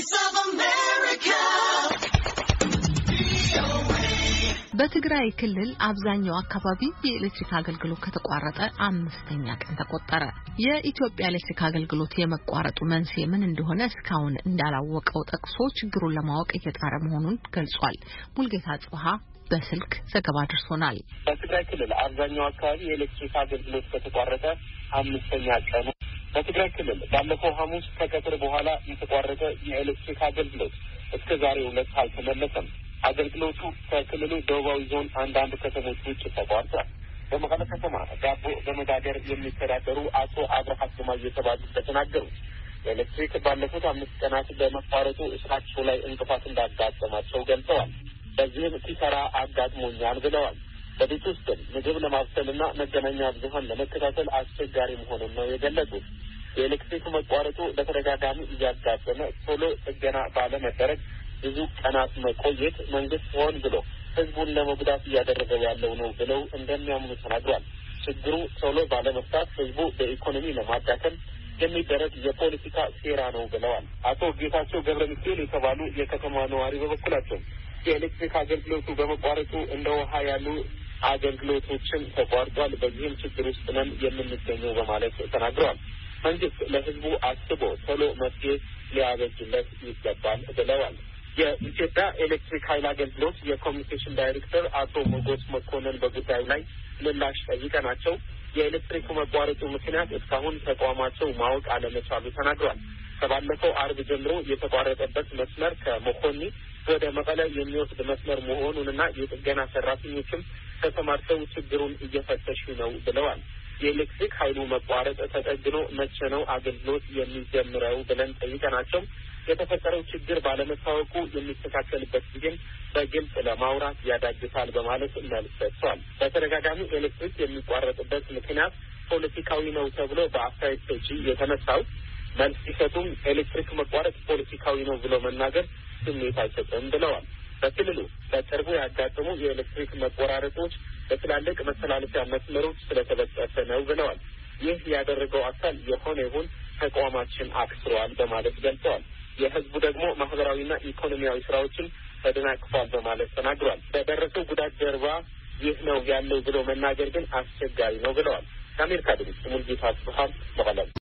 Voice of America. በትግራይ ክልል አብዛኛው አካባቢ የኤሌክትሪክ አገልግሎት ከተቋረጠ አምስተኛ ቀን ተቆጠረ። የኢትዮጵያ ኤሌክትሪክ አገልግሎት የመቋረጡ መንስኤ ምን እንደሆነ እስካሁን እንዳላወቀው ጠቅሶ ችግሩን ለማወቅ እየጣረ መሆኑን ገልጿል። ሙልጌታ ጽብሃ በስልክ ዘገባ አድርሶናል። በትግራይ ክልል አብዛኛው አካባቢ የኤሌክትሪክ አገልግሎት ከተቋረጠ አምስተኛ ቀኑ። በትግራይ ክልል ባለፈው ሐሙስ ከቀትር በኋላ የተቋረጠ የኤሌክትሪክ አገልግሎት እስከ ዛሬ ዕለት አልተመለሰም። አገልግሎቱ ከክልሉ ደቡባዊ ዞን አንዳንድ ከተሞች ውጭ ተቋርጧል። በመቀለ ከተማ ዳቦ በመጋገር የሚተዳደሩ አቶ አብርሃ ግማ እየተባሉ እንደተናገሩ ኤሌክትሪክ ባለፉት አምስት ቀናት በመቋረጡ ስራቸው ላይ እንቅፋት እንዳጋጠማቸው ገልጸዋል። በዚህም ኪሳራ አጋጥሞኛል ብለዋል። በቤት ውስጥ ምግብ ለማብሰልና መገናኛ ብዙኃን ለመከታተል አስቸጋሪ መሆኑን ነው የገለጹት። የኤሌክትሪክ መቋረጡ በተደጋጋሚ እያጋጠመ ቶሎ ጥገና ባለመደረግ ብዙ ቀናት መቆየት መንግስት ሆን ብሎ ህዝቡን ለመጉዳት እያደረገ ያለው ነው ብለው እንደሚያምኑ ተናግሯል። ችግሩ ቶሎ ባለመፍታት ህዝቡ በኢኮኖሚ ለማዳከም የሚደረግ የፖለቲካ ሴራ ነው ብለዋል። አቶ ጌታቸው ገብረ ሚካኤል የተባሉ የከተማ ነዋሪ በበኩላቸው የኤሌክትሪክ አገልግሎቱ በመቋረጡ እንደ ውሃ ያሉ አገልግሎቶችን ተቋርጧል። በዚህም ችግር ውስጥ ነን የምንገኘው በማለት ተናግረዋል። መንግስት ለህዝቡ አስቦ ቶሎ መፍትሄ ሊያበጅለት ይገባል ብለዋል። የኢትዮጵያ ኤሌክትሪክ ኃይል አገልግሎት የኮሚኒኬሽን ዳይሬክተር አቶ ሞጎስ መኮንን በጉዳዩ ላይ ምላሽ ጠይቀናቸው የኤሌክትሪክ መቋረጡ ምክንያት እስካሁን ተቋማቸው ማወቅ አለመቻሉ ተናግሯል። ከባለፈው አርብ ጀምሮ የተቋረጠበት መስመር ከመኮኒ ወደ መቀለ የሚወስድ መስመር መሆኑንና የጥገና ሰራተኞችም ተሰማርተው ችግሩን እየፈተሹ ነው ብለዋል። የኤሌክትሪክ ኃይሉ መቋረጥ ተጠግኖ መቼ ነው አገልግሎት የሚጀምረው ብለን ጠይቀናቸው የተፈጠረው ችግር ባለመታወቁ የሚስተካከልበት ጊዜም በግልጽ ለማውራት ያዳግታል በማለት መልስ ሰጥቷል። በተደጋጋሚ ኤሌክትሪክ የሚቋረጥበት ምክንያት ፖለቲካዊ ነው ተብሎ በአስተያየት ሰጪ የተነሳው መልስ ሲሰጡም ኤሌክትሪክ መቋረጥ ፖለቲካዊ ነው ብሎ መናገር ስሜት አይሰጥም ብለዋል። በክልሉ በቅርቡ ያጋጠሙ የኤሌክትሪክ መቆራረጦች በትላልቅ መተላለፊያ መስመሮች ስለተበጠሰ ነው ብለዋል። ይህ ያደረገው አካል የሆነ ይሁን ተቋማችን አክስረዋል በማለት ገልጸዋል። የህዝቡ ደግሞ ማህበራዊና ኢኮኖሚያዊ ስራዎችን ተደናቅፏል በማለት ተናግሯል። በደረሰው ጉዳት ጀርባ ይህ ነው ያለው ብሎ መናገር ግን አስቸጋሪ ነው ብለዋል። ከአሜሪካ ድምፅ ሙልጌታ አስብሀም መቀለም